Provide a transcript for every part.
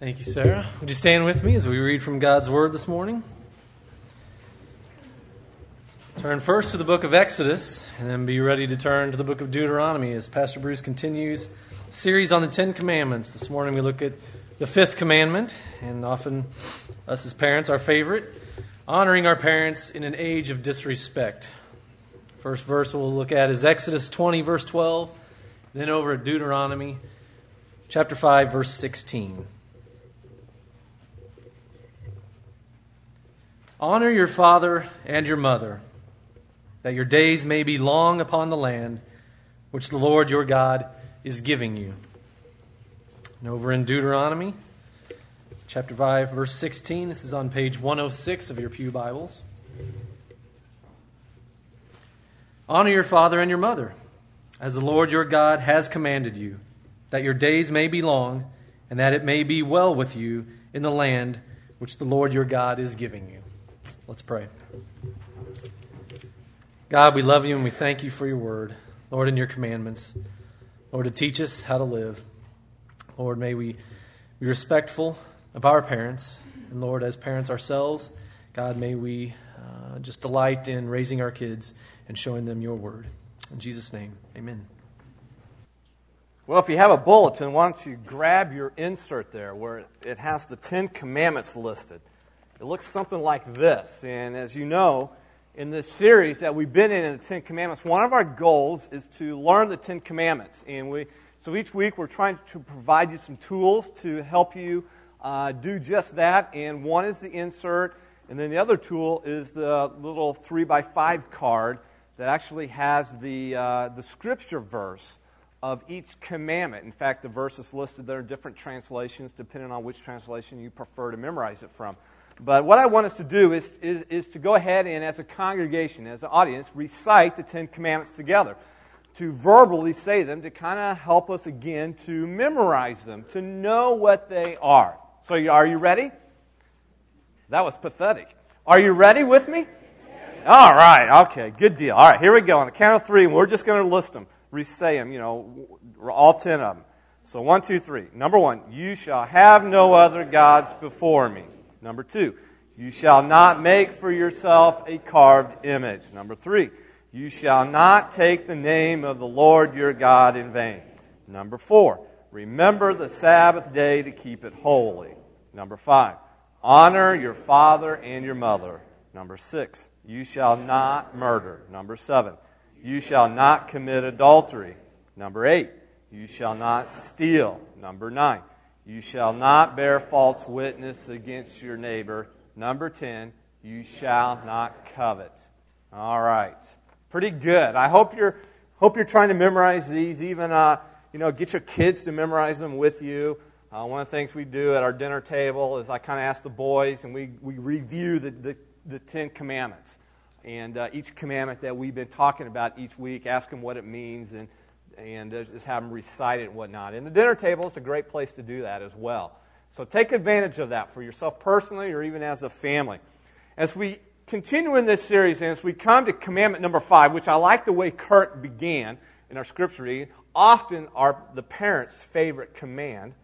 Thank you, Sarah. Would you stand with me as we read from God's Word this morning? Turn first to the book of Exodus, and then be ready to turn to the book of Deuteronomy as Pastor Bruce continues series on the Ten Commandments. This morning we look at the fifth commandment, and often us as parents, our favorite, honoring our parents in an age of disrespect. First verse we'll look at is Exodus 20, verse 12, then over at Deuteronomy chapter 5, verse 16. Honor your father and your mother, that your days may be long upon the land which the Lord your God is giving you. And over in Deuteronomy, chapter 5, verse 16, this is on page 106 of your Pew Bibles. Honor your father and your mother, as the Lord your God has commanded you, that your days may be long, and that it may be well with you in the land which the Lord your God is giving you. Let's pray. God, we love you and we thank you for your word, Lord, and your commandments. Lord, to teach us how to live. Lord, may we be respectful of our parents. And Lord, as parents ourselves, God, may we uh, just delight in raising our kids and showing them your word. In Jesus' name, amen. Well, if you have a bulletin, why don't you grab your insert there where it has the Ten Commandments listed. It looks something like this. And as you know, in this series that we've been in in the Ten Commandments, one of our goals is to learn the Ten Commandments. And we, so each week we're trying to provide you some tools to help you uh, do just that. And one is the insert, and then the other tool is the little three by five card that actually has the, uh, the scripture verse of each commandment. In fact, the verse is listed there in different translations depending on which translation you prefer to memorize it from. But what I want us to do is, is, is to go ahead and, as a congregation, as an audience, recite the Ten Commandments together. To verbally say them, to kind of help us again to memorize them, to know what they are. So, are you ready? That was pathetic. Are you ready with me? All right, okay, good deal. All right, here we go. On the count of three, and we're just going to list them, recite them, you know, all ten of them. So, one, two, three. Number one, you shall have no other gods before me. Number two, you shall not make for yourself a carved image. Number three, you shall not take the name of the Lord your God in vain. Number four, remember the Sabbath day to keep it holy. Number five, honor your father and your mother. Number six, you shall not murder. Number seven, you shall not commit adultery. Number eight, you shall not steal. Number nine, you shall not bear false witness against your neighbor. Number 10, you shall not covet. All right. Pretty good. I hope you're, hope you're trying to memorize these. Even, uh, you know, get your kids to memorize them with you. Uh, one of the things we do at our dinner table is I kind of ask the boys and we, we review the, the, the Ten Commandments. And uh, each commandment that we've been talking about each week, ask them what it means. And and just have them recite it and whatnot. And the dinner table is a great place to do that as well. So take advantage of that for yourself personally or even as a family. As we continue in this series, and as we come to commandment number five, which I like the way Kirk began in our scripture reading, often are the parents' favorite command.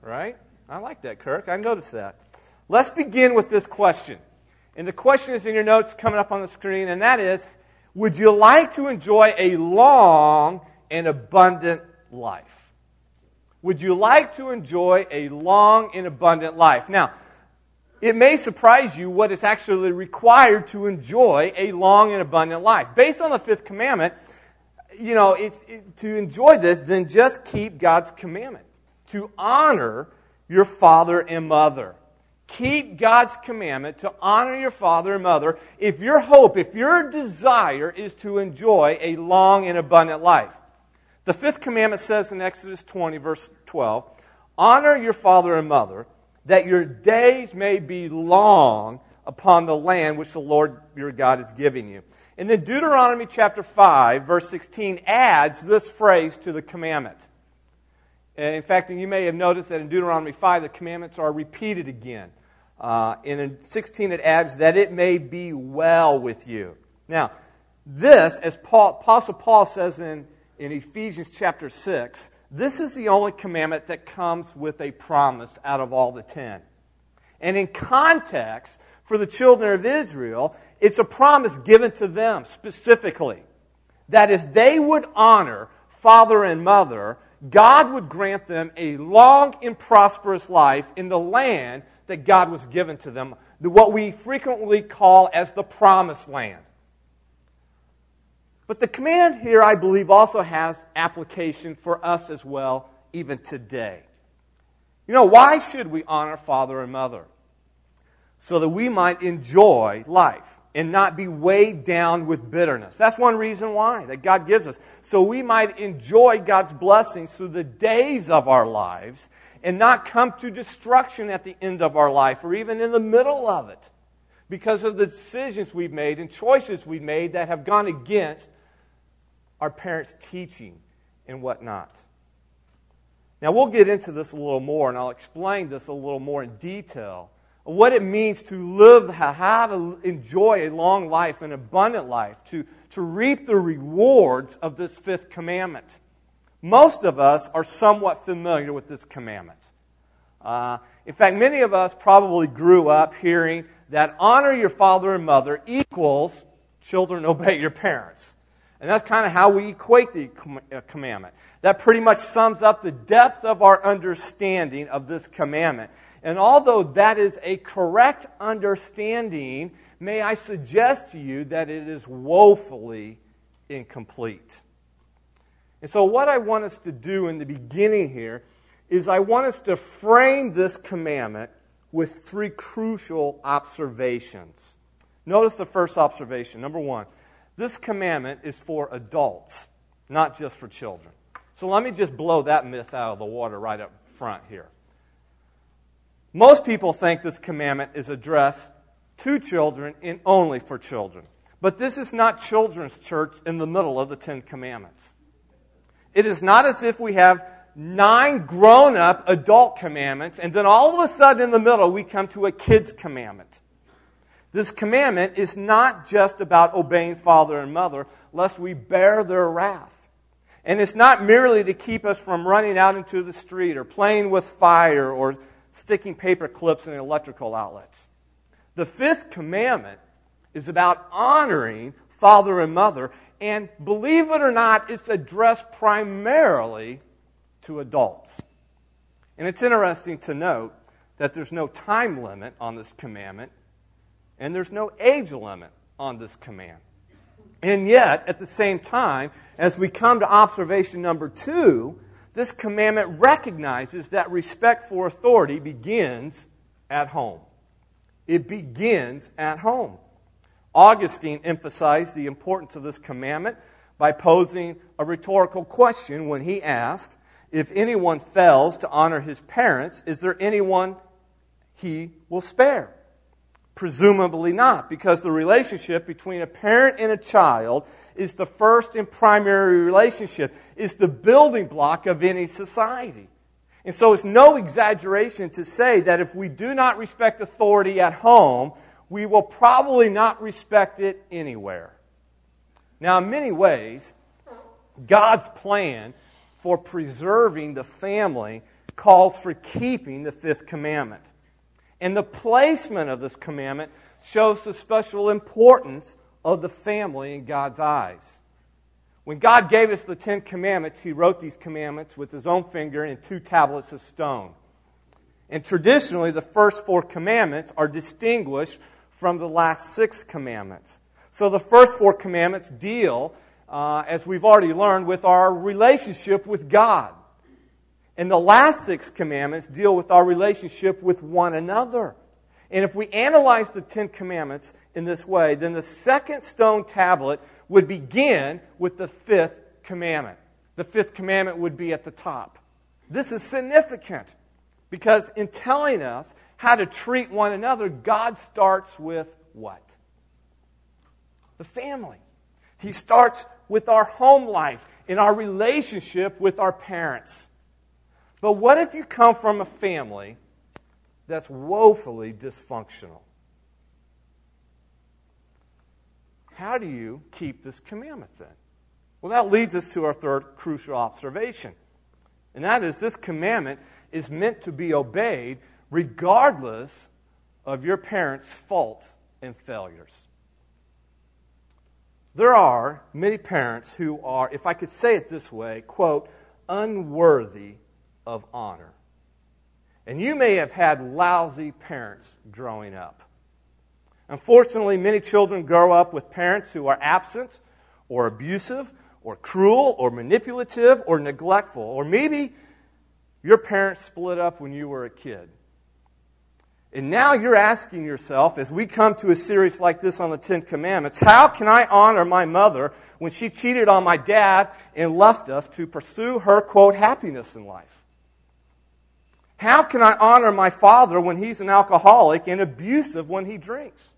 Right? I like that, Kirk. I noticed that. Let's begin with this question. And the question is in your notes coming up on the screen, and that is would you like to enjoy a long and abundant life? Would you like to enjoy a long and abundant life? Now, it may surprise you what is actually required to enjoy a long and abundant life. Based on the fifth commandment, you know, it's, it, to enjoy this, then just keep God's commandment to honor your father and mother keep God's commandment to honor your father and mother if your hope, if your desire is to enjoy a long and abundant life. The fifth commandment says in Exodus 20, verse 12, Honor your father and mother, that your days may be long upon the land which the Lord your God is giving you. And then Deuteronomy chapter 5, verse 16 adds this phrase to the commandment. In fact, you may have noticed that in Deuteronomy 5, the commandments are repeated again. Uh, and in 16, it adds, that it may be well with you. Now, this, as Paul, Apostle Paul says in, in Ephesians chapter 6, This is the only commandment that comes with a promise out of all the ten. And in context, for the children of Israel, it's a promise given to them specifically that if they would honor father and mother, God would grant them a long and prosperous life in the land that God was given to them, what we frequently call as the promised land. But the command here, I believe, also has application for us as well, even today. You know, why should we honor father and mother? So that we might enjoy life and not be weighed down with bitterness. That's one reason why that God gives us. So we might enjoy God's blessings through the days of our lives and not come to destruction at the end of our life or even in the middle of it because of the decisions we've made and choices we've made that have gone against our parents' teaching and whatnot. Now, we'll get into this a little more, and I'll explain this a little more in detail what it means to live, how to enjoy a long life, an abundant life, to, to reap the rewards of this fifth commandment. Most of us are somewhat familiar with this commandment. Uh, in fact, many of us probably grew up hearing that honor your father and mother equals children obey your parents. And that's kind of how we equate the uh, commandment. That pretty much sums up the depth of our understanding of this commandment. And although that is a correct understanding, may I suggest to you that it is woefully incomplete. And so, what I want us to do in the beginning here is I want us to frame this commandment with three crucial observations. Notice the first observation. Number one, this commandment is for adults, not just for children. So let me just blow that myth out of the water right up front here. Most people think this commandment is addressed to children and only for children. But this is not children's church in the middle of the Ten Commandments. It is not as if we have nine grown up adult commandments, and then all of a sudden in the middle we come to a kid's commandment. This commandment is not just about obeying father and mother, lest we bear their wrath. And it's not merely to keep us from running out into the street or playing with fire or sticking paper clips in electrical outlets. The fifth commandment is about honoring father and mother, and believe it or not, it's addressed primarily to adults. And it's interesting to note that there's no time limit on this commandment, and there's no age limit on this command. And yet, at the same time, as we come to observation number two, this commandment recognizes that respect for authority begins at home. It begins at home. Augustine emphasized the importance of this commandment by posing a rhetorical question when he asked, If anyone fails to honor his parents, is there anyone he will spare? Presumably not, because the relationship between a parent and a child is the first and primary relationship, is the building block of any society. And so it's no exaggeration to say that if we do not respect authority at home, we will probably not respect it anywhere. Now, in many ways, God's plan for preserving the family calls for keeping the fifth commandment. And the placement of this commandment shows the special importance of the family in God's eyes. When God gave us the Ten Commandments, He wrote these commandments with His own finger in two tablets of stone. And traditionally, the first four commandments are distinguished from the last six commandments. So the first four commandments deal, uh, as we've already learned, with our relationship with God. And the last six commandments deal with our relationship with one another. And if we analyze the Ten Commandments in this way, then the second stone tablet would begin with the fifth commandment. The fifth commandment would be at the top. This is significant because in telling us how to treat one another, God starts with what? The family. He starts with our home life, in our relationship with our parents. But what if you come from a family that's woefully dysfunctional. How do you keep this commandment then? Well, that leads us to our third crucial observation. And that is, this commandment is meant to be obeyed regardless of your parents' faults and failures. There are many parents who are, if I could say it this way, quote, unworthy of honor. And you may have had lousy parents growing up. Unfortunately, many children grow up with parents who are absent or abusive or cruel or manipulative or neglectful. Or maybe your parents split up when you were a kid. And now you're asking yourself, as we come to a series like this on the Ten Commandments, how can I honor my mother when she cheated on my dad and left us to pursue her, quote, happiness in life? How can I honor my father when he's an alcoholic and abusive when he drinks?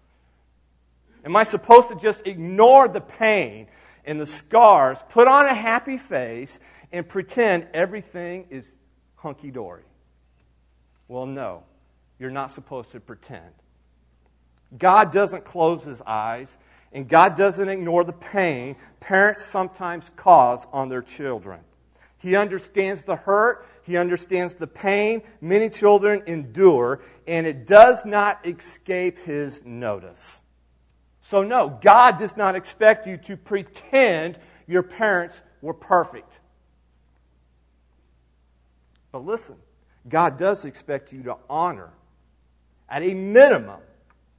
Am I supposed to just ignore the pain and the scars, put on a happy face, and pretend everything is hunky dory? Well, no. You're not supposed to pretend. God doesn't close his eyes, and God doesn't ignore the pain parents sometimes cause on their children. He understands the hurt, he understands the pain many children endure, and it does not escape his notice. So, no, God does not expect you to pretend your parents were perfect. But listen, God does expect you to honor at a minimum,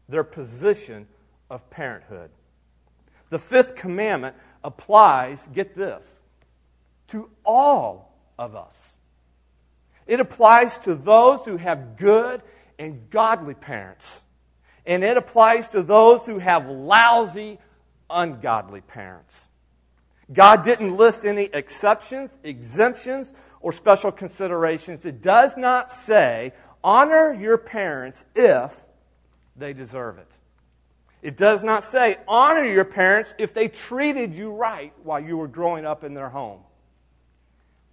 their position of parenthood. The fifth commandment applies, get this, to all of us. It applies to those who have good and godly parents. And it applies to those who have lousy, ungodly parents. God didn't list any exceptions, exemptions, or special considerations. It does not say Honor your parents if they deserve it. It does not say honor your parents if they treated you right while you were growing up in their home.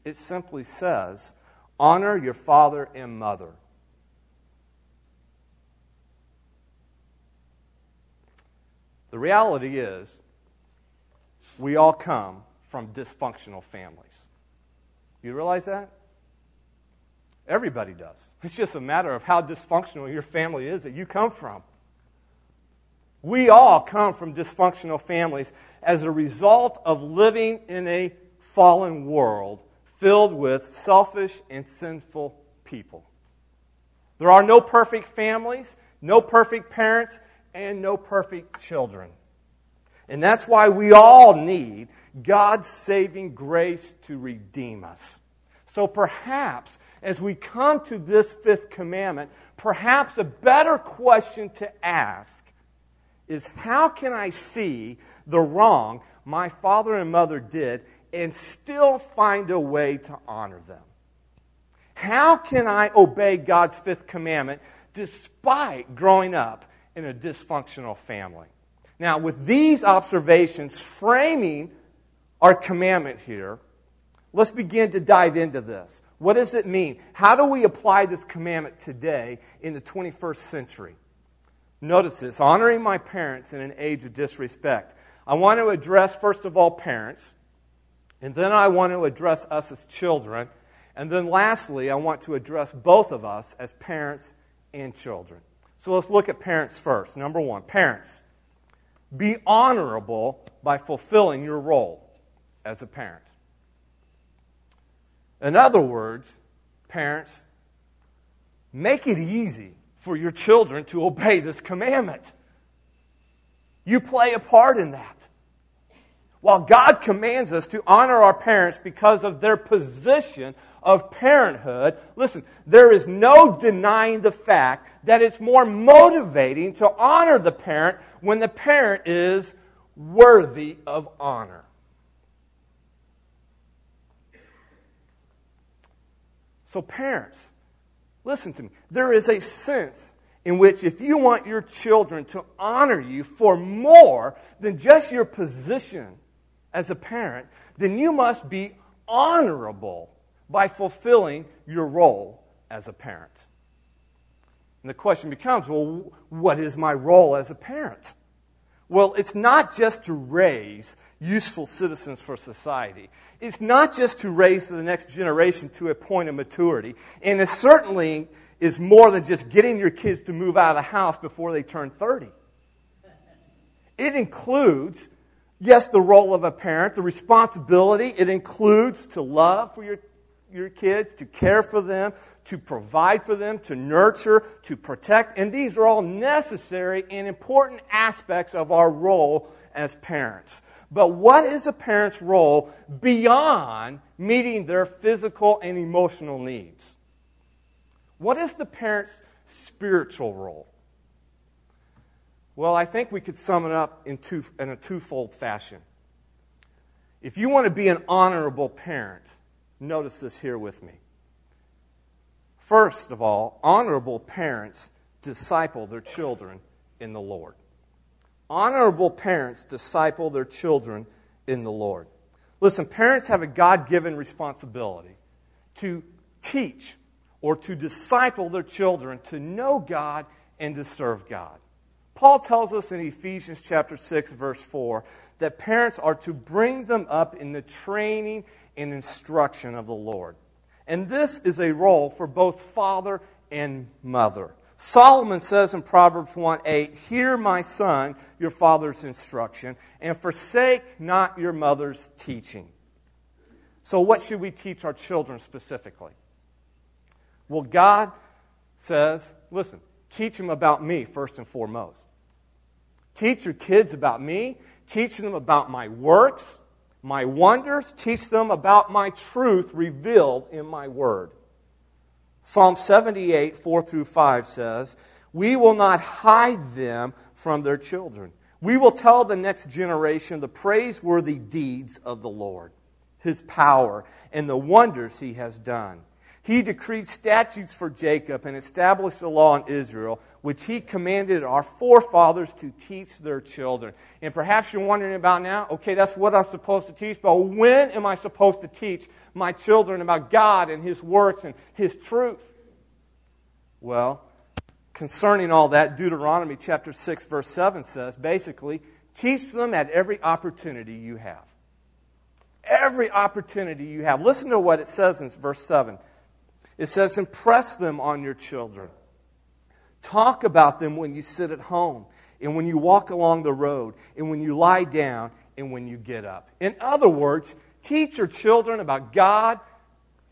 It simply says honor your father and mother. The reality is, we all come from dysfunctional families. You realize that? Everybody does. It's just a matter of how dysfunctional your family is that you come from. We all come from dysfunctional families as a result of living in a fallen world filled with selfish and sinful people. There are no perfect families, no perfect parents, and no perfect children. And that's why we all need God's saving grace to redeem us. So perhaps as we come to this fifth commandment, perhaps a better question to ask is how can I see the wrong my father and mother did and still find a way to honor them? How can I obey God's fifth commandment despite growing up in a dysfunctional family? Now, with these observations framing our commandment here, let's begin to dive into this. What does it mean? How do we apply this commandment today in the 21st century? Notice this honoring my parents in an age of disrespect. I want to address, first of all, parents, and then I want to address us as children, and then lastly, I want to address both of us as parents and children. So let's look at parents first. Number one, parents, be honorable by fulfilling your role as a parent. In other words, parents, make it easy for your children to obey this commandment. You play a part in that. While God commands us to honor our parents because of their position of parenthood, listen, there is no denying the fact that it's more motivating to honor the parent when the parent is worthy of honor. So, parents, listen to me. There is a sense in which if you want your children to honor you for more than just your position as a parent, then you must be honorable by fulfilling your role as a parent. And the question becomes well, what is my role as a parent? Well, it's not just to raise useful citizens for society. It's not just to raise the next generation to a point of maturity. And it certainly is more than just getting your kids to move out of the house before they turn 30. It includes, yes, the role of a parent, the responsibility. It includes to love for your, your kids, to care for them, to provide for them, to nurture, to protect. And these are all necessary and important aspects of our role as parents. But what is a parent's role beyond meeting their physical and emotional needs? What is the parent's spiritual role? Well, I think we could sum it up in, two, in a twofold fashion. If you want to be an honorable parent, notice this here with me. First of all, honorable parents disciple their children in the Lord. Honorable parents disciple their children in the Lord. Listen, parents have a God given responsibility to teach or to disciple their children to know God and to serve God. Paul tells us in Ephesians chapter 6 verse 4 that parents are to bring them up in the training and instruction of the Lord. And this is a role for both father and mother. Solomon says in Proverbs 1 8, Hear, my son, your father's instruction, and forsake not your mother's teaching. So, what should we teach our children specifically? Well, God says, listen, teach them about me first and foremost. Teach your kids about me. Teach them about my works my wonders, teach them about my truth revealed in my word. Psalm 78, 4 through 5 says, We will not hide them from their children. We will tell the next generation the praiseworthy deeds of the Lord, his power, and the wonders he has done. He decreed statutes for Jacob and established a law in Israel, which he commanded our forefathers to teach their children. And perhaps you're wondering about now, okay, that's what I'm supposed to teach, but when am I supposed to teach my children about God and his works and his truth? Well, concerning all that, Deuteronomy chapter 6, verse 7 says basically, teach them at every opportunity you have. Every opportunity you have. Listen to what it says in verse 7. It says, impress them on your children. Talk about them when you sit at home, and when you walk along the road, and when you lie down, and when you get up. In other words, teach your children about God,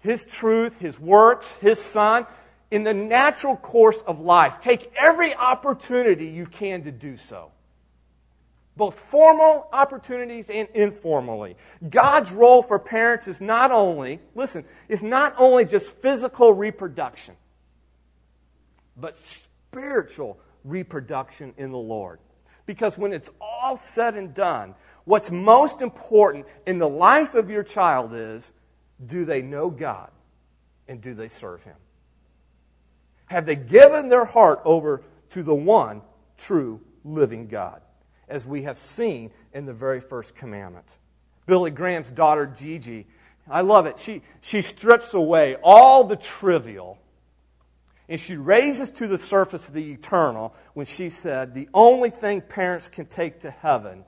His truth, His works, His Son, in the natural course of life. Take every opportunity you can to do so both formal opportunities and informally. God's role for parents is not only, listen, is not only just physical reproduction, but spiritual reproduction in the Lord. Because when it's all said and done, what's most important in the life of your child is do they know God and do they serve Him? Have they given their heart over to the one true living God? As we have seen in the very first commandment. Billy Graham's daughter, Gigi, I love it. She, she strips away all the trivial and she raises to the surface the eternal when she said, The only thing parents can take to heaven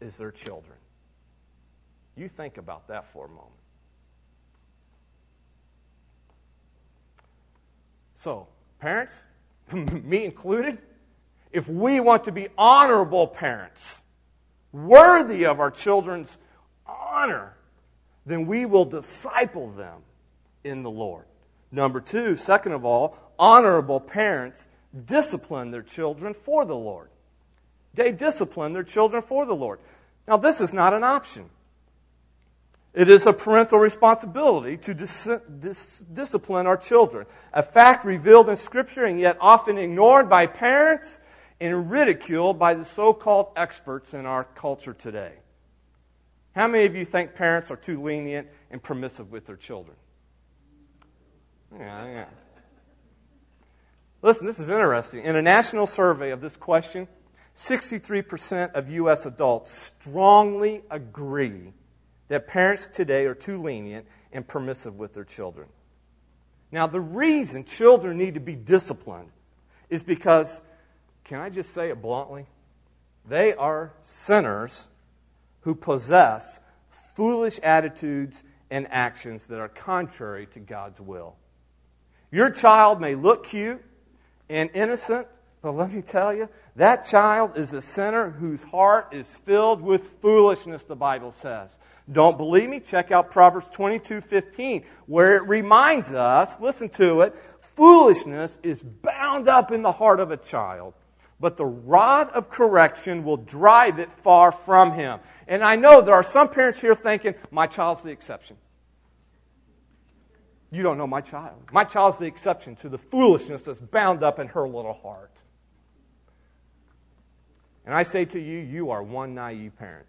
is their children. You think about that for a moment. So, parents, me included, if we want to be honorable parents, worthy of our children's honor, then we will disciple them in the Lord. Number two, second of all, honorable parents discipline their children for the Lord. They discipline their children for the Lord. Now, this is not an option. It is a parental responsibility to dis- dis- discipline our children, a fact revealed in Scripture and yet often ignored by parents and ridiculed by the so called experts in our culture today. How many of you think parents are too lenient and permissive with their children? Yeah, yeah. Listen, this is interesting. In a national survey of this question, 63% of U.S. adults strongly agree that parents today are too lenient and permissive with their children. Now, the reason children need to be disciplined is because can I just say it bluntly? They are sinners who possess foolish attitudes and actions that are contrary to God's will. Your child may look cute and innocent, but let me tell you, that child is a sinner whose heart is filled with foolishness, the Bible says. Don't believe me? Check out Proverbs 22 15, where it reminds us, listen to it, foolishness is bound up in the heart of a child, but the rod of correction will drive it far from him. And I know there are some parents here thinking, my child's the exception. You don't know my child. My child's the exception to the foolishness that's bound up in her little heart. And I say to you, you are one naive parent.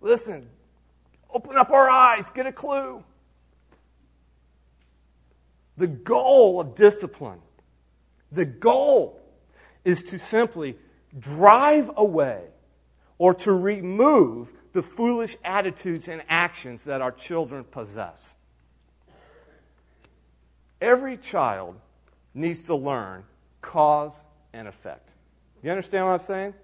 Listen, open up our eyes, get a clue. The goal of discipline, the goal is to simply drive away or to remove the foolish attitudes and actions that our children possess. Every child needs to learn cause and effect. You understand what I'm saying?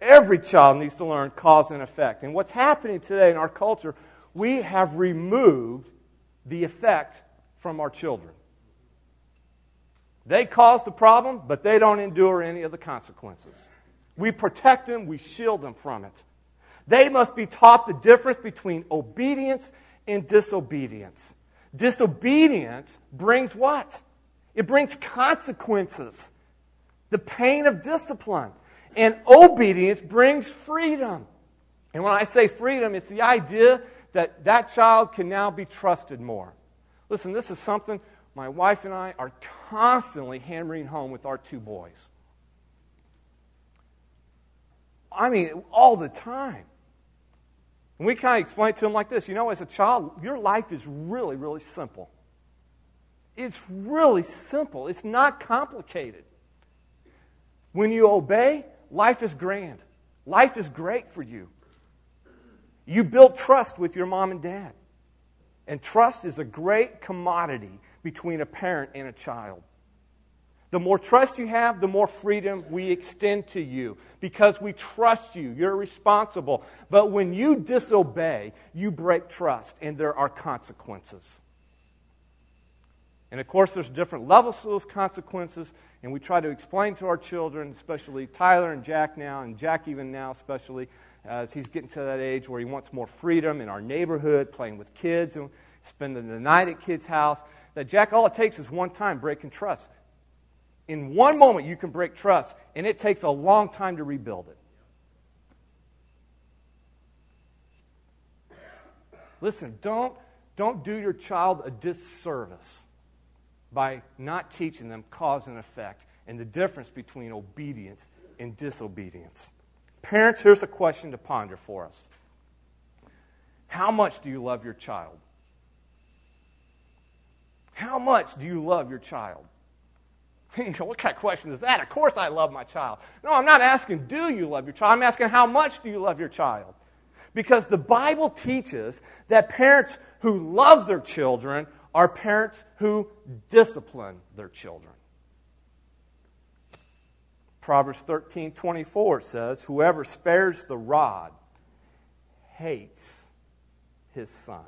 Every child needs to learn cause and effect. And what's happening today in our culture, we have removed the effect from our children. They cause the problem, but they don't endure any of the consequences. We protect them, we shield them from it. They must be taught the difference between obedience and disobedience. Disobedience brings what? It brings consequences the pain of discipline. And obedience brings freedom. And when I say freedom, it's the idea that that child can now be trusted more. Listen, this is something my wife and I are constantly hammering home with our two boys. I mean, all the time. And we kind of explain it to them like this you know, as a child, your life is really, really simple. It's really simple, it's not complicated. When you obey, life is grand. Life is great for you. You build trust with your mom and dad. And trust is a great commodity between a parent and a child. The more trust you have, the more freedom we extend to you because we trust you. You're responsible. But when you disobey, you break trust, and there are consequences. And of course, there's different levels to those consequences, and we try to explain to our children, especially Tyler and Jack now, and Jack even now, especially as he's getting to that age where he wants more freedom in our neighborhood, playing with kids, and spending the night at kids' house. That Jack, all it takes is one time breaking trust. In one moment, you can break trust, and it takes a long time to rebuild it. Listen, don't, don't do your child a disservice by not teaching them cause and effect and the difference between obedience and disobedience. Parents, here's a question to ponder for us How much do you love your child? How much do you love your child? what kind of question is that? Of course I love my child. No, I'm not asking, do you love your child? I'm asking, how much do you love your child? Because the Bible teaches that parents who love their children are parents who discipline their children. Proverbs 13 24 says, Whoever spares the rod hates his son.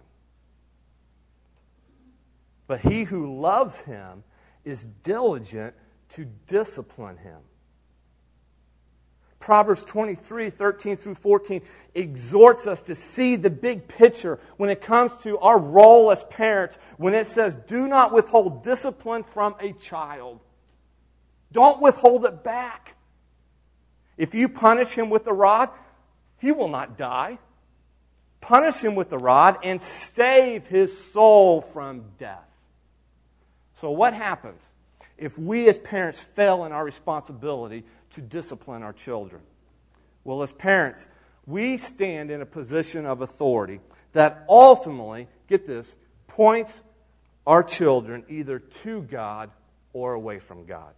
But he who loves him is diligent to discipline him. Proverbs 23, 13 through 14 exhorts us to see the big picture when it comes to our role as parents when it says, do not withhold discipline from a child. Don't withhold it back. If you punish him with the rod, he will not die. Punish him with the rod and save his soul from death. So, what happens if we as parents fail in our responsibility to discipline our children? Well, as parents, we stand in a position of authority that ultimately, get this, points our children either to God or away from God.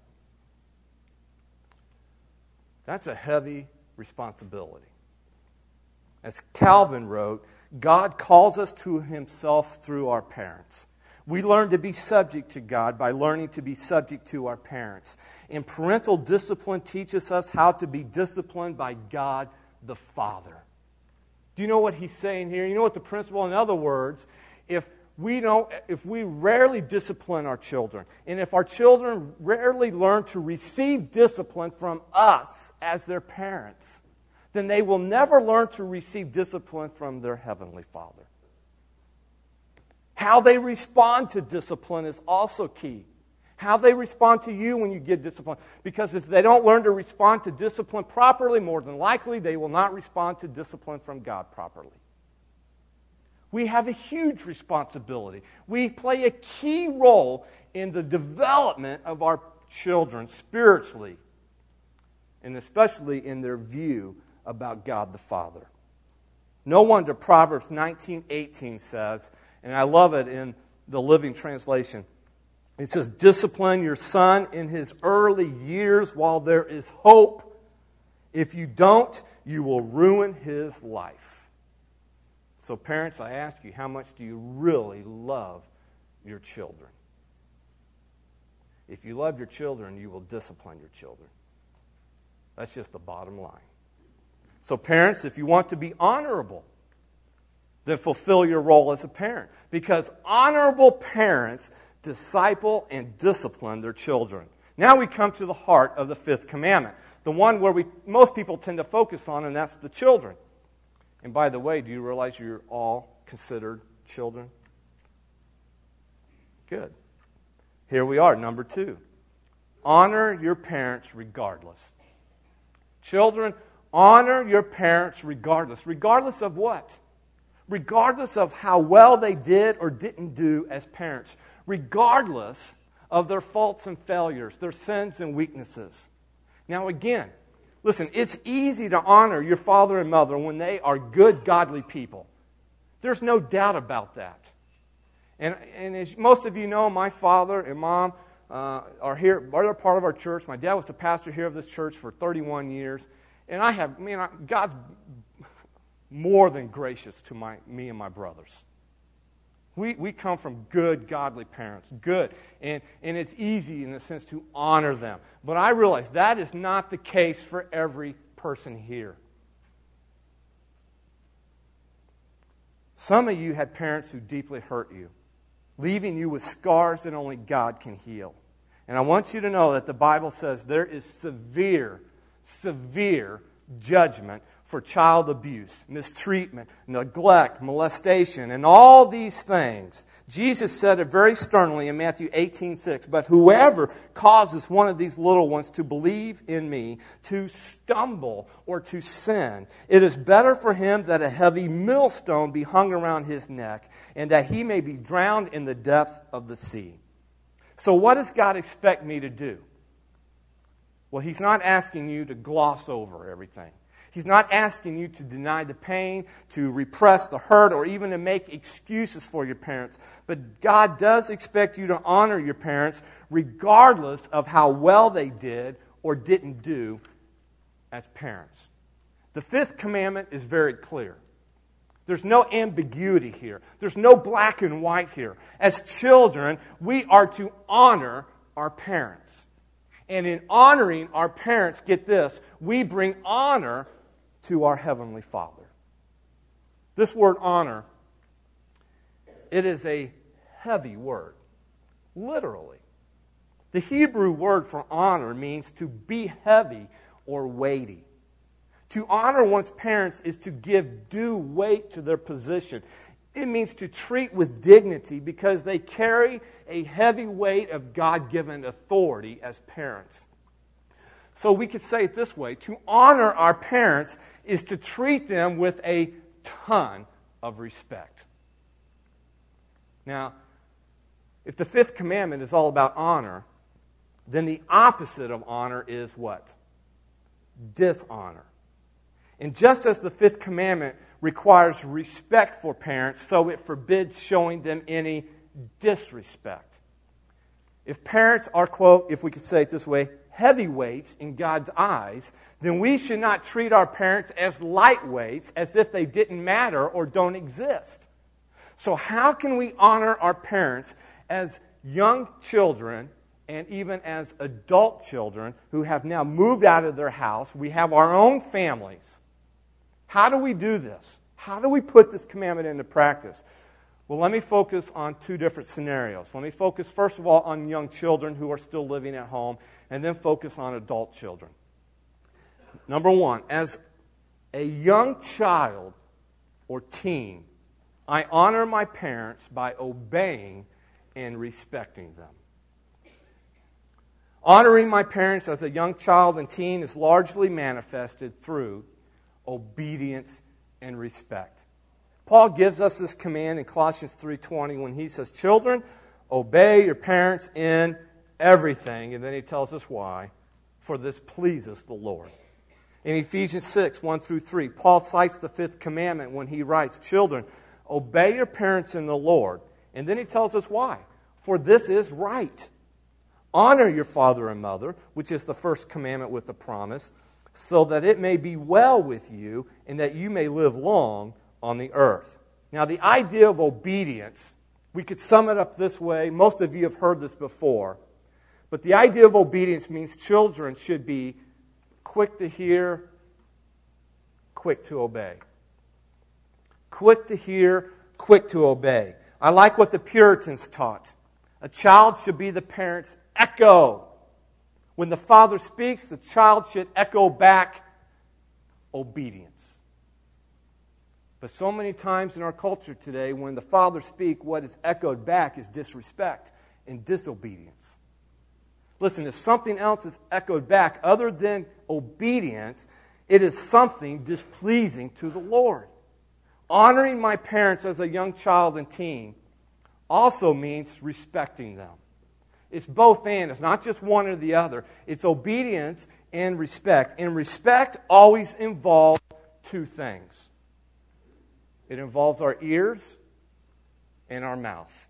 That's a heavy responsibility. As Calvin wrote, God calls us to himself through our parents. We learn to be subject to God by learning to be subject to our parents. And parental discipline teaches us how to be disciplined by God the Father. Do you know what he's saying here? You know what the principle, in other words, if we don't if we rarely discipline our children and if our children rarely learn to receive discipline from us as their parents then they will never learn to receive discipline from their heavenly father how they respond to discipline is also key how they respond to you when you get discipline. because if they don't learn to respond to discipline properly more than likely they will not respond to discipline from god properly we have a huge responsibility. We play a key role in the development of our children spiritually, and especially in their view about God the Father. No wonder Proverbs 19:18 says, and I love it in the Living Translation. It says, "Discipline your son in his early years while there is hope. If you don't, you will ruin his life." So, parents, I ask you, how much do you really love your children? If you love your children, you will discipline your children. That's just the bottom line. So, parents, if you want to be honorable, then fulfill your role as a parent. Because honorable parents disciple and discipline their children. Now we come to the heart of the fifth commandment, the one where we, most people tend to focus on, and that's the children. And by the way, do you realize you're all considered children? Good. Here we are, number two. Honor your parents regardless. Children, honor your parents regardless. Regardless of what? Regardless of how well they did or didn't do as parents. Regardless of their faults and failures, their sins and weaknesses. Now, again, Listen, it's easy to honor your father and mother when they are good, godly people. There's no doubt about that. And, and as most of you know, my father and mom uh, are here, are part of our church. My dad was the pastor here of this church for 31 years. And I have, I God's more than gracious to my, me and my brothers. We, we come from good, godly parents. Good. And, and it's easy, in a sense, to honor them. But I realize that is not the case for every person here. Some of you had parents who deeply hurt you, leaving you with scars that only God can heal. And I want you to know that the Bible says there is severe, severe judgment for child abuse, mistreatment, neglect, molestation, and all these things. Jesus said it very sternly in Matthew 18 6. But whoever causes one of these little ones to believe in me, to stumble, or to sin, it is better for him that a heavy millstone be hung around his neck, and that he may be drowned in the depth of the sea. So, what does God expect me to do? Well, He's not asking you to gloss over everything. He's not asking you to deny the pain, to repress the hurt, or even to make excuses for your parents. But God does expect you to honor your parents regardless of how well they did or didn't do as parents. The fifth commandment is very clear. There's no ambiguity here. There's no black and white here. As children, we are to honor our parents. And in honoring our parents, get this, we bring honor to our Heavenly Father. This word honor, it is a heavy word, literally. The Hebrew word for honor means to be heavy or weighty. To honor one's parents is to give due weight to their position. It means to treat with dignity because they carry a heavy weight of God given authority as parents. So we could say it this way to honor our parents is to treat them with a ton of respect. Now, if the fifth commandment is all about honor, then the opposite of honor is what? Dishonor. And just as the fifth commandment requires respect for parents, so it forbids showing them any disrespect. If parents are, quote, if we could say it this way, heavyweights in God's eyes, then we should not treat our parents as lightweights as if they didn't matter or don't exist. So, how can we honor our parents As young children, and even as adult children who have now moved out of their house, we have our own families. How do we do this? How do we put this commandment into practice? Well, let me focus on two different scenarios. Let me focus, first of all, on young children who are still living at home, and then focus on adult children. Number one, as a young child or teen, I honor my parents by obeying and respecting them. Honoring my parents as a young child and teen is largely manifested through obedience and respect. Paul gives us this command in Colossians 3:20 when he says, "Children, obey your parents in everything." And then he tells us why, "For this pleases the Lord." In Ephesians 6, 1 through 3, Paul cites the fifth commandment when he writes, Children, obey your parents in the Lord. And then he tells us why. For this is right. Honor your father and mother, which is the first commandment with the promise, so that it may be well with you and that you may live long on the earth. Now, the idea of obedience, we could sum it up this way. Most of you have heard this before. But the idea of obedience means children should be quick to hear, quick to obey. Quick to hear, quick to obey. I like what the Puritans taught. A child should be the parent's echo. When the father speaks, the child should echo back obedience. But so many times in our culture today, when the father speaks, what is echoed back is disrespect and disobedience. Listen, if something else is echoed back other than obedience, it is something displeasing to the Lord. Honoring my parents as a young child and teen also means respecting them. It's both and. It's not just one or the other. It's obedience and respect. And respect always involves two things it involves our ears and our mouth.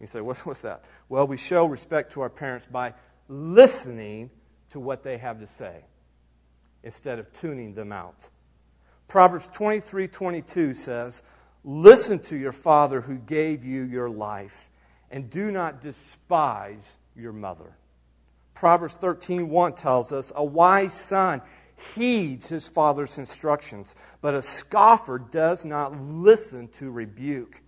You say, what's that? Well, we show respect to our parents by listening to what they have to say instead of tuning them out. Proverbs 23 22 says, Listen to your father who gave you your life and do not despise your mother. Proverbs 13:1 tells us a wise son heeds his father's instructions, but a scoffer does not listen to rebuke.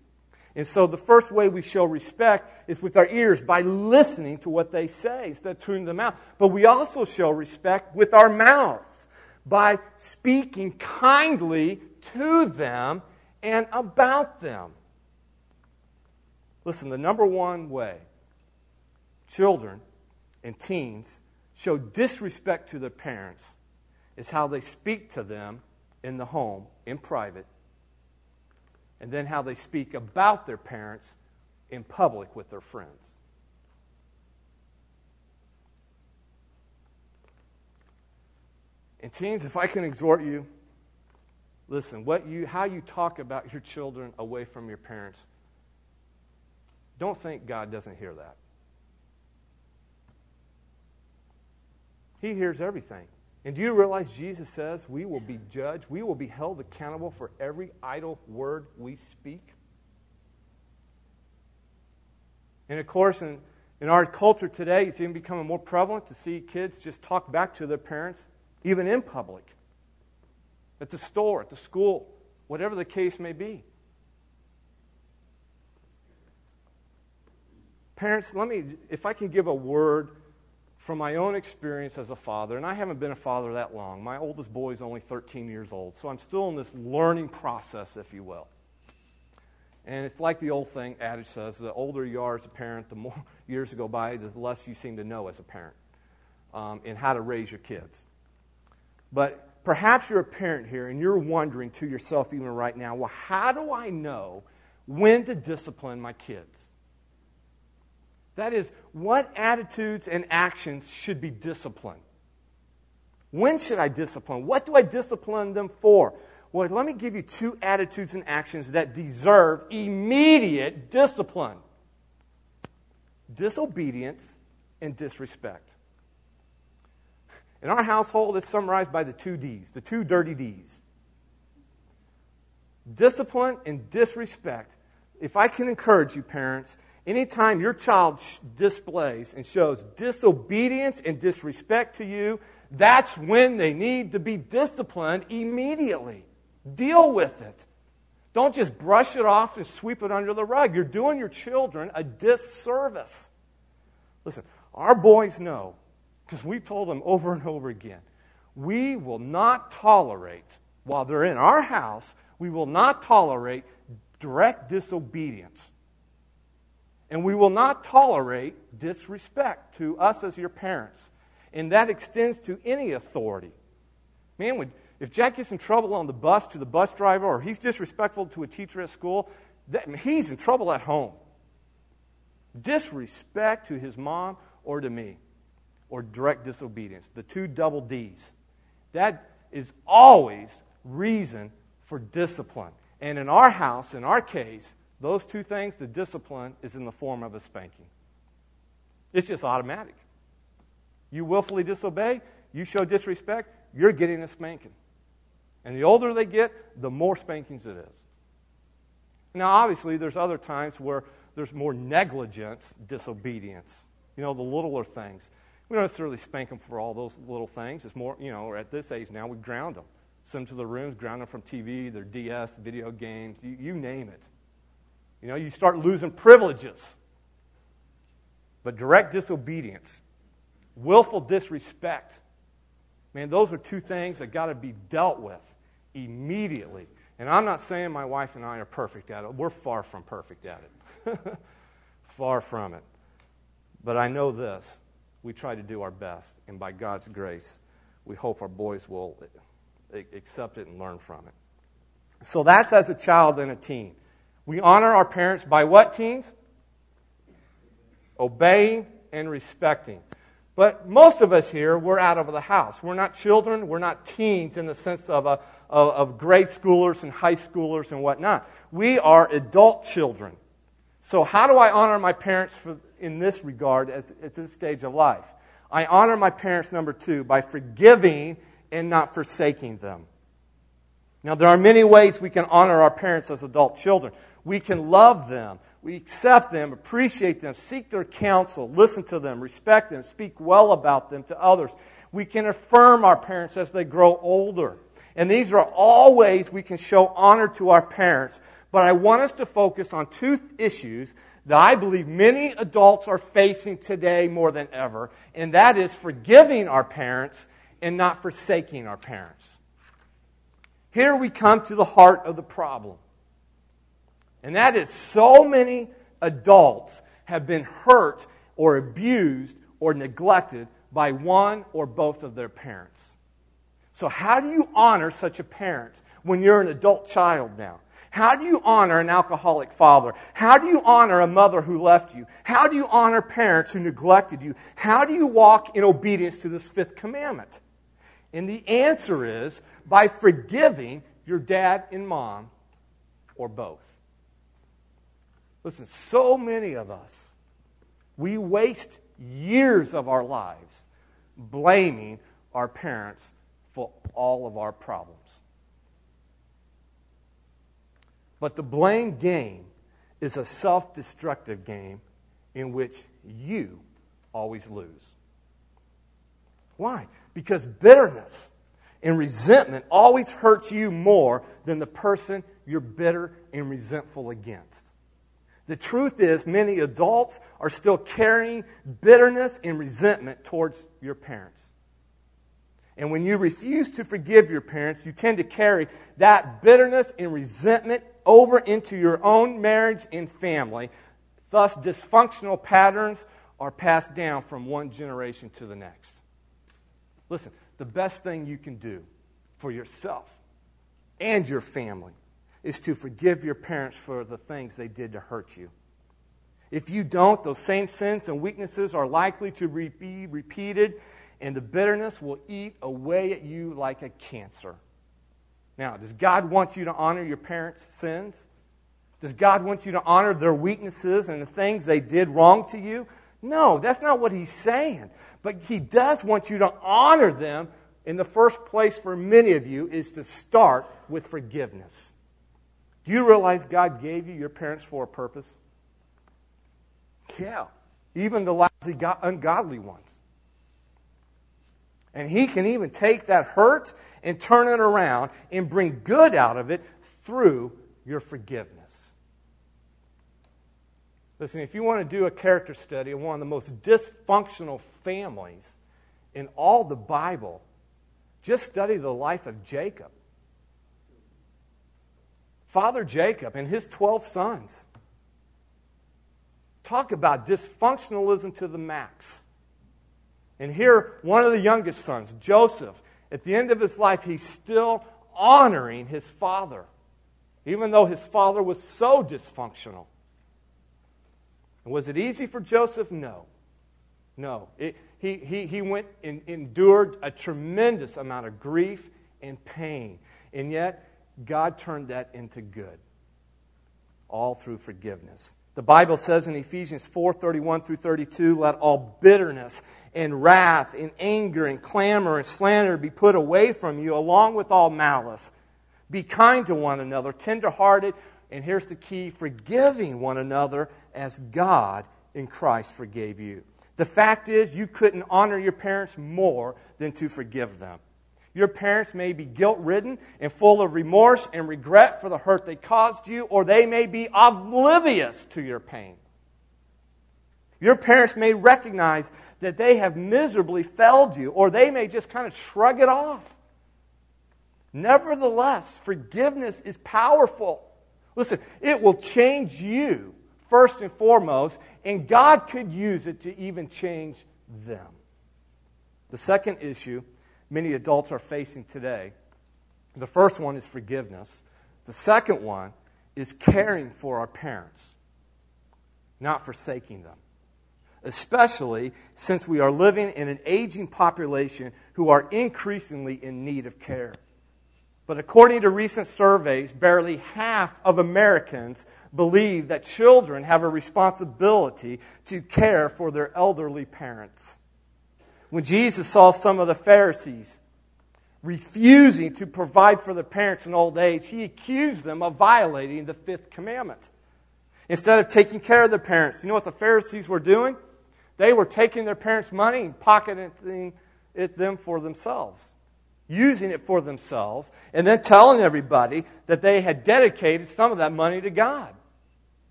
And so the first way we show respect is with our ears by listening to what they say instead of tuning them out. But we also show respect with our mouth by speaking kindly to them and about them. Listen, the number one way children and teens show disrespect to their parents is how they speak to them in the home, in private, and then how they speak about their parents in public with their friends. And teens, if I can exhort you, listen, what you, how you talk about your children away from your parents don't think God doesn't hear that. He hears everything. And do you realize Jesus says we will be judged, we will be held accountable for every idle word we speak? And of course, in, in our culture today, it's even becoming more prevalent to see kids just talk back to their parents, even in public, at the store, at the school, whatever the case may be. Parents, let me, if I can give a word from my own experience as a father, and I haven't been a father that long. My oldest boy is only 13 years old, so I'm still in this learning process, if you will. And it's like the old thing adage says the older you are as a parent, the more years go by, the less you seem to know as a parent um, in how to raise your kids. But perhaps you're a parent here and you're wondering to yourself, even right now, well, how do I know when to discipline my kids? That is, what attitudes and actions should be disciplined? When should I discipline? What do I discipline them for? Well, let me give you two attitudes and actions that deserve immediate discipline disobedience and disrespect. In our household, it's summarized by the two D's, the two dirty D's discipline and disrespect. If I can encourage you, parents, Anytime your child displays and shows disobedience and disrespect to you, that's when they need to be disciplined immediately. Deal with it. Don't just brush it off and sweep it under the rug. You're doing your children a disservice. Listen, our boys know, because we've told them over and over again, we will not tolerate, while they're in our house, we will not tolerate direct disobedience. And we will not tolerate disrespect to us as your parents. And that extends to any authority. Man, would, if Jack gets in trouble on the bus to the bus driver or he's disrespectful to a teacher at school, that, he's in trouble at home. Disrespect to his mom or to me, or direct disobedience, the two double D's. That is always reason for discipline. And in our house, in our case, those two things, the discipline is in the form of a spanking. It's just automatic. You willfully disobey, you show disrespect, you're getting a spanking. And the older they get, the more spankings it is. Now, obviously, there's other times where there's more negligence, disobedience. You know, the littler things. We don't necessarily spank them for all those little things. It's more, you know, at this age now, we ground them. Send them to the rooms, ground them from TV, their DS, video games, you, you name it. You know, you start losing privileges. But direct disobedience, willful disrespect, man, those are two things that got to be dealt with immediately. And I'm not saying my wife and I are perfect at it. We're far from perfect at it. far from it. But I know this we try to do our best. And by God's grace, we hope our boys will accept it and learn from it. So that's as a child and a teen. We honor our parents by what, teens? Obeying and respecting. But most of us here, we're out of the house. We're not children. We're not teens in the sense of, a, of, of grade schoolers and high schoolers and whatnot. We are adult children. So, how do I honor my parents for, in this regard as, at this stage of life? I honor my parents, number two, by forgiving and not forsaking them. Now, there are many ways we can honor our parents as adult children. We can love them. We accept them, appreciate them, seek their counsel, listen to them, respect them, speak well about them to others. We can affirm our parents as they grow older. And these are all ways we can show honor to our parents. But I want us to focus on two issues that I believe many adults are facing today more than ever, and that is forgiving our parents and not forsaking our parents. Here we come to the heart of the problem. And that is so many adults have been hurt or abused or neglected by one or both of their parents. So, how do you honor such a parent when you're an adult child now? How do you honor an alcoholic father? How do you honor a mother who left you? How do you honor parents who neglected you? How do you walk in obedience to this fifth commandment? And the answer is by forgiving your dad and mom or both. Listen, so many of us, we waste years of our lives blaming our parents for all of our problems. But the blame game is a self destructive game in which you always lose. Why? Because bitterness and resentment always hurts you more than the person you're bitter and resentful against. The truth is, many adults are still carrying bitterness and resentment towards your parents. And when you refuse to forgive your parents, you tend to carry that bitterness and resentment over into your own marriage and family. Thus, dysfunctional patterns are passed down from one generation to the next. Listen, the best thing you can do for yourself and your family is to forgive your parents for the things they did to hurt you. If you don't, those same sins and weaknesses are likely to be repeated, and the bitterness will eat away at you like a cancer. Now, does God want you to honor your parents' sins? Does God want you to honor their weaknesses and the things they did wrong to you? No, that's not what He's saying. But He does want you to honor them. In the first place, for many of you, is to start with forgiveness. Do you realize God gave you your parents for a purpose? Yeah, even the lousy, ungodly ones. And He can even take that hurt and turn it around and bring good out of it through your forgiveness. Listen, if you want to do a character study of one of the most dysfunctional families in all the Bible, just study the life of Jacob. Father Jacob and his 12 sons. Talk about dysfunctionalism to the max. And here, one of the youngest sons, Joseph, at the end of his life, he's still honoring his father, even though his father was so dysfunctional. And was it easy for Joseph? No. No. It, he, he, he went and endured a tremendous amount of grief and pain. And yet, God turned that into good, all through forgiveness. The Bible says in Ephesians 4 31 through 32, let all bitterness and wrath and anger and clamor and slander be put away from you, along with all malice. Be kind to one another, tenderhearted, and here's the key forgiving one another as God in Christ forgave you. The fact is, you couldn't honor your parents more than to forgive them. Your parents may be guilt ridden and full of remorse and regret for the hurt they caused you, or they may be oblivious to your pain. Your parents may recognize that they have miserably failed you, or they may just kind of shrug it off. Nevertheless, forgiveness is powerful. Listen, it will change you first and foremost, and God could use it to even change them. The second issue many adults are facing today. The first one is forgiveness, the second one is caring for our parents, not forsaking them. Especially since we are living in an aging population who are increasingly in need of care. But according to recent surveys, barely half of Americans believe that children have a responsibility to care for their elderly parents when Jesus saw some of the Pharisees refusing to provide for their parents in old age, he accused them of violating the fifth commandment. Instead of taking care of their parents, you know what the Pharisees were doing? They were taking their parents' money and pocketing it them for themselves, using it for themselves, and then telling everybody that they had dedicated some of that money to God.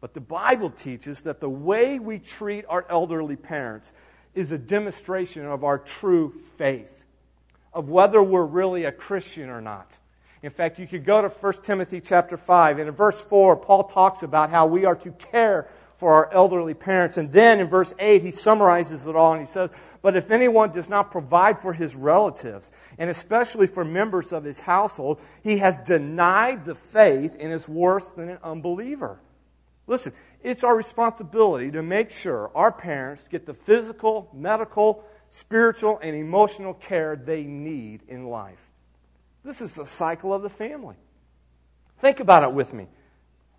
But the Bible teaches that the way we treat our elderly parents is a demonstration of our true faith, of whether we're really a Christian or not. In fact, you could go to 1 Timothy chapter 5, and in verse 4, Paul talks about how we are to care for our elderly parents. And then in verse 8, he summarizes it all and he says, But if anyone does not provide for his relatives, and especially for members of his household, he has denied the faith and is worse than an unbeliever. Listen, it's our responsibility to make sure our parents get the physical, medical, spiritual, and emotional care they need in life. This is the cycle of the family. Think about it with me.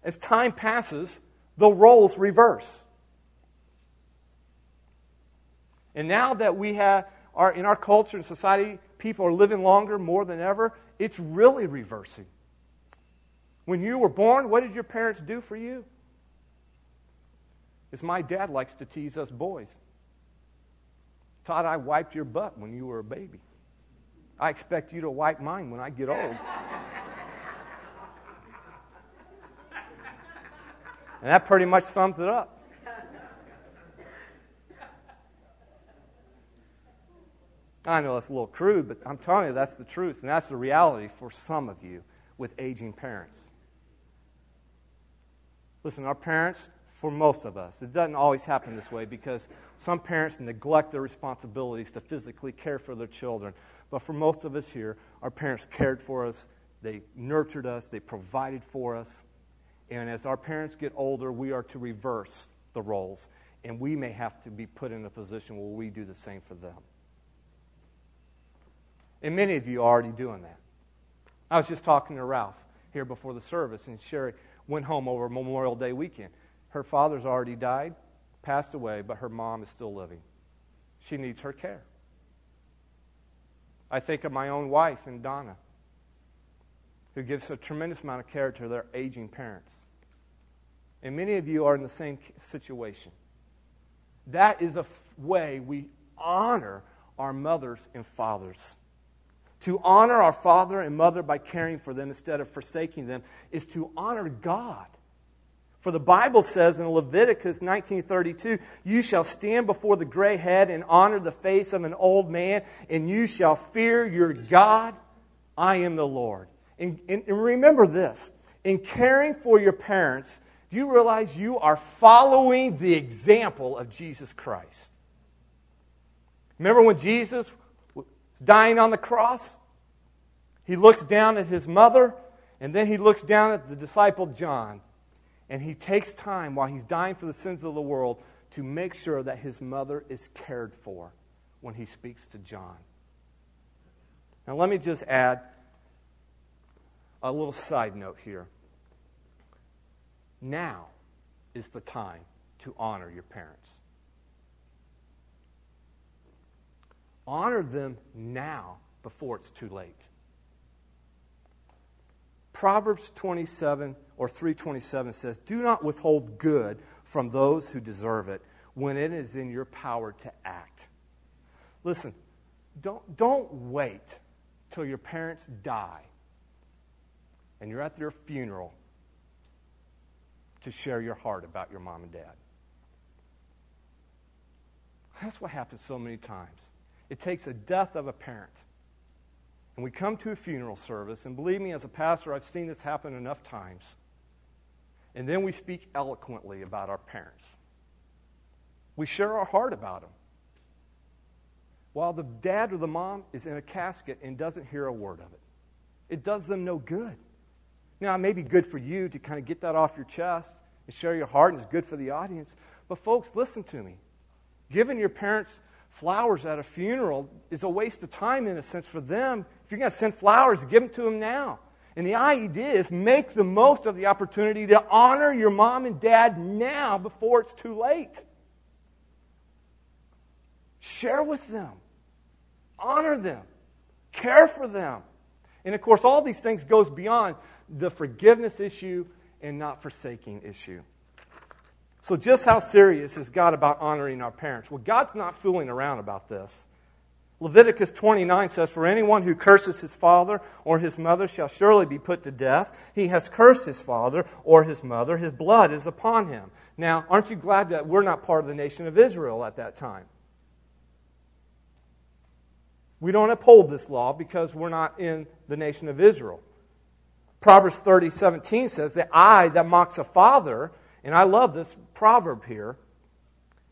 As time passes, the roles reverse. And now that we have our, in our culture and society, people are living longer more than ever, it's really reversing. When you were born, what did your parents do for you? Is my dad likes to tease us boys. Todd, I wiped your butt when you were a baby. I expect you to wipe mine when I get old. and that pretty much sums it up. I know it's a little crude, but I'm telling you that's the truth, and that's the reality for some of you with aging parents. Listen, our parents, for most of us. It doesn't always happen this way because some parents neglect their responsibilities to physically care for their children. But for most of us here, our parents cared for us, they nurtured us, they provided for us. And as our parents get older, we are to reverse the roles. And we may have to be put in a position where we do the same for them. And many of you are already doing that. I was just talking to Ralph here before the service, and Sherry went home over Memorial Day weekend. Her father's already died, passed away, but her mom is still living. She needs her care. I think of my own wife and Donna, who gives a tremendous amount of care to their aging parents. And many of you are in the same situation. That is a f- way we honor our mothers and fathers. To honor our father and mother by caring for them instead of forsaking them is to honor God. For the Bible says in Leviticus 19:32, "You shall stand before the gray head and honor the face of an old man, and you shall fear your God. I am the Lord." And, and, and remember this: in caring for your parents, do you realize you are following the example of Jesus Christ? Remember when Jesus was dying on the cross? He looks down at his mother, and then he looks down at the disciple John. And he takes time while he's dying for the sins of the world to make sure that his mother is cared for when he speaks to John. Now, let me just add a little side note here. Now is the time to honor your parents. Honor them now before it's too late. Proverbs 27 or 327 says, Do not withhold good from those who deserve it when it is in your power to act. Listen, don't, don't wait till your parents die and you're at their funeral to share your heart about your mom and dad. That's what happens so many times. It takes a death of a parent. And we come to a funeral service, and believe me, as a pastor, I've seen this happen enough times. And then we speak eloquently about our parents. We share our heart about them. While the dad or the mom is in a casket and doesn't hear a word of it, it does them no good. Now, it may be good for you to kind of get that off your chest and share your heart, and it's good for the audience. But, folks, listen to me. Giving your parents flowers at a funeral is a waste of time, in a sense, for them. If you're going to send flowers, give them to them now. And the idea is make the most of the opportunity to honor your mom and dad now before it's too late. Share with them, honor them, care for them. And of course, all these things goes beyond the forgiveness issue and not forsaking issue. So, just how serious is God about honoring our parents? Well, God's not fooling around about this. Leviticus 29 says, For anyone who curses his father or his mother shall surely be put to death. He has cursed his father or his mother. His blood is upon him. Now, aren't you glad that we're not part of the nation of Israel at that time? We don't uphold this law because we're not in the nation of Israel. Proverbs 30, 17 says, The eye that mocks a father, and I love this proverb here,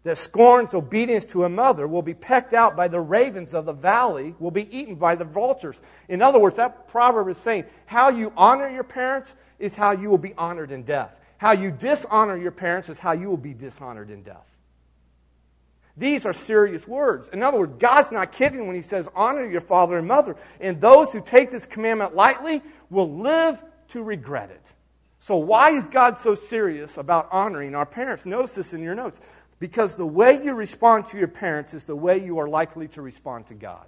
that scorns obedience to a mother will be pecked out by the ravens of the valley, will be eaten by the vultures. In other words, that proverb is saying how you honor your parents is how you will be honored in death. How you dishonor your parents is how you will be dishonored in death. These are serious words. In other words, God's not kidding when He says, honor your father and mother. And those who take this commandment lightly will live to regret it. So, why is God so serious about honoring our parents? Notice this in your notes. Because the way you respond to your parents is the way you are likely to respond to God.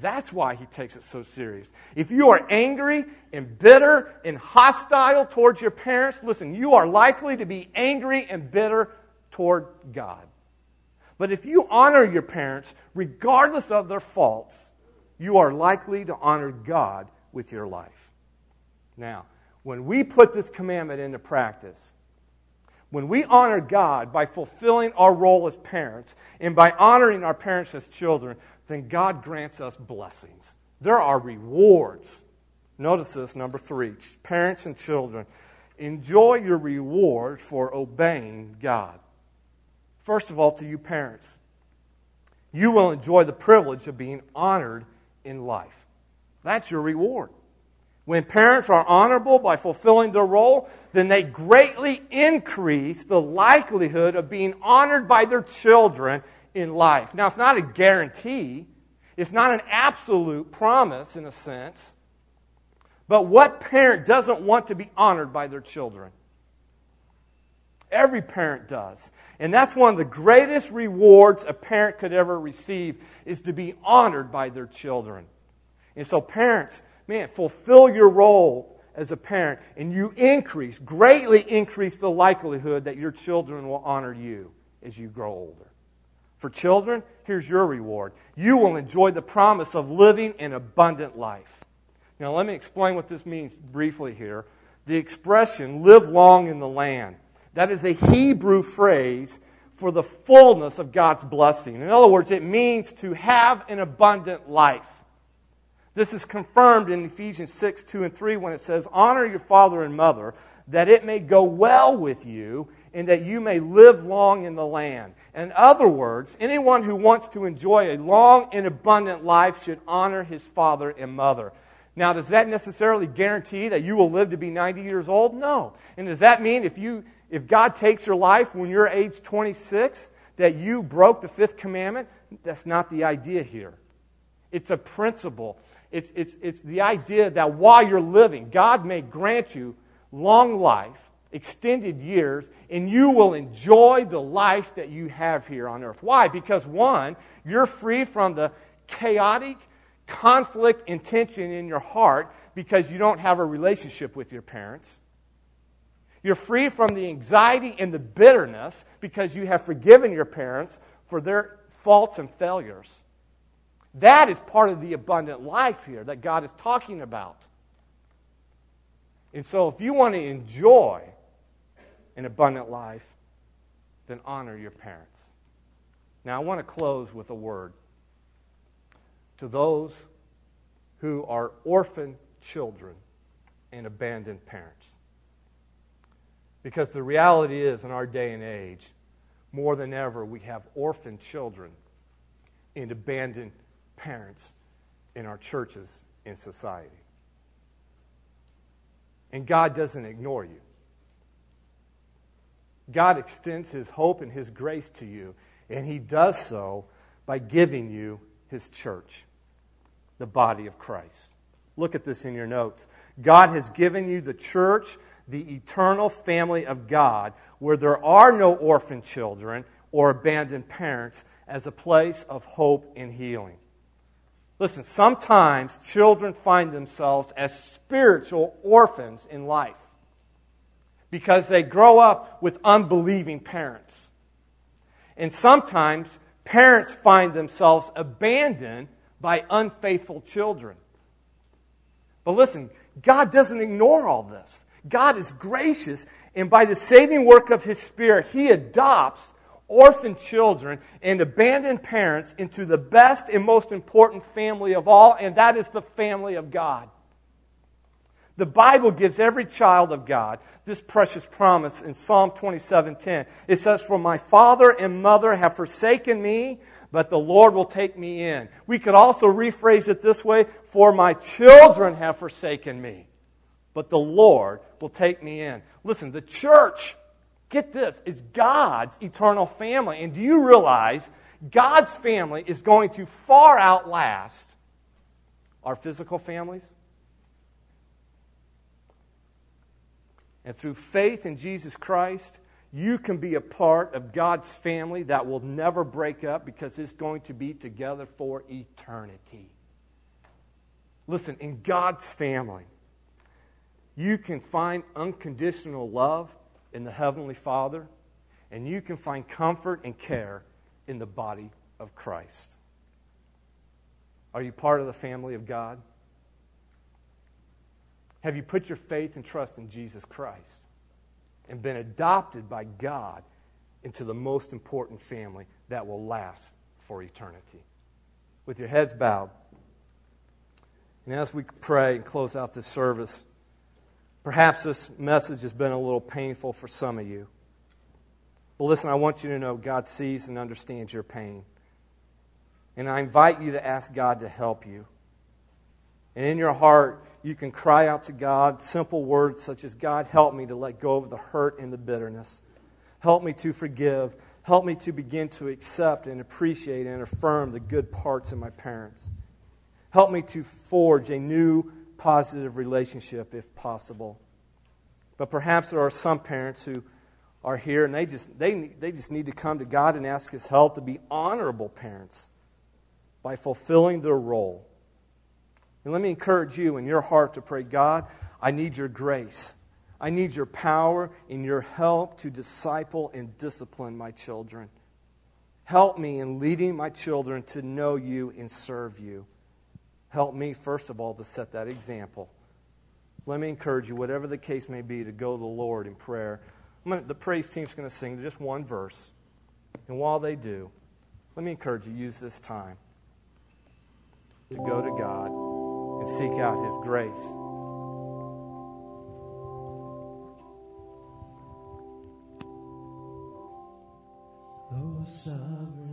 That's why he takes it so serious. If you are angry and bitter and hostile towards your parents, listen, you are likely to be angry and bitter toward God. But if you honor your parents, regardless of their faults, you are likely to honor God with your life. Now, when we put this commandment into practice, when we honor God by fulfilling our role as parents and by honoring our parents as children, then God grants us blessings. There are rewards. Notice this, number three parents and children, enjoy your reward for obeying God. First of all, to you parents, you will enjoy the privilege of being honored in life. That's your reward. When parents are honorable by fulfilling their role, then they greatly increase the likelihood of being honored by their children in life. Now, it's not a guarantee, it's not an absolute promise in a sense. But what parent doesn't want to be honored by their children? Every parent does. And that's one of the greatest rewards a parent could ever receive is to be honored by their children. And so parents, man, fulfill your role as a parent, and you increase, greatly increase the likelihood that your children will honor you as you grow older. For children, here's your reward. You will enjoy the promise of living an abundant life. Now, let me explain what this means briefly here. The expression, live long in the land, that is a Hebrew phrase for the fullness of God's blessing. In other words, it means to have an abundant life. This is confirmed in Ephesians 6 2 and 3 when it says, Honor your father and mother, that it may go well with you, and that you may live long in the land. In other words, anyone who wants to enjoy a long and abundant life should honor his father and mother. Now, does that necessarily guarantee that you will live to be 90 years old? No. And does that mean if, you, if God takes your life when you're age 26, that you broke the fifth commandment? That's not the idea here. It's a principle it's, it's, it's the idea that while you're living, God may grant you long life, extended years, and you will enjoy the life that you have here on earth. Why? Because one, you're free from the chaotic conflict and tension in your heart because you don't have a relationship with your parents. You're free from the anxiety and the bitterness because you have forgiven your parents for their faults and failures. That is part of the abundant life here that God is talking about. And so, if you want to enjoy an abundant life, then honor your parents. Now, I want to close with a word to those who are orphan children and abandoned parents. Because the reality is, in our day and age, more than ever, we have orphan children and abandoned parents in our churches in society. And God doesn't ignore you. God extends His hope and His grace to you, and He does so by giving you His church, the body of Christ. Look at this in your notes. God has given you the church, the eternal family of God, where there are no orphan children or abandoned parents, as a place of hope and healing. Listen, sometimes children find themselves as spiritual orphans in life because they grow up with unbelieving parents. And sometimes parents find themselves abandoned by unfaithful children. But listen, God doesn't ignore all this. God is gracious, and by the saving work of His Spirit, He adopts orphan children, and abandoned parents into the best and most important family of all, and that is the family of God. The Bible gives every child of God this precious promise in Psalm 27:10. It says, "For my father and mother have forsaken me, but the Lord will take me in." We could also rephrase it this way, "For my children have forsaken me, but the Lord will take me in." Listen, the church get this, is God's eternal family. And do you realize God's family is going to far outlast our physical families? And through faith in Jesus Christ, you can be a part of God's family that will never break up because it's going to be together for eternity. Listen, in God's family, you can find unconditional love in the Heavenly Father, and you can find comfort and care in the body of Christ. Are you part of the family of God? Have you put your faith and trust in Jesus Christ and been adopted by God into the most important family that will last for eternity? With your heads bowed, and as we pray and close out this service, Perhaps this message has been a little painful for some of you. But listen, I want you to know God sees and understands your pain. And I invite you to ask God to help you. And in your heart, you can cry out to God simple words such as God, help me to let go of the hurt and the bitterness. Help me to forgive. Help me to begin to accept and appreciate and affirm the good parts of my parents. Help me to forge a new positive relationship if possible. But perhaps there are some parents who are here and they just, they, they just need to come to God and ask His help to be honorable parents by fulfilling their role. And let me encourage you in your heart to pray, God, I need your grace. I need your power and your help to disciple and discipline my children. Help me in leading my children to know you and serve you. Help me, first of all, to set that example. Let me encourage you, whatever the case may be, to go to the Lord in prayer. Gonna, the praise team's going to sing just one verse. And while they do, let me encourage you, use this time to go to God and seek out His grace. Oh, sovereign.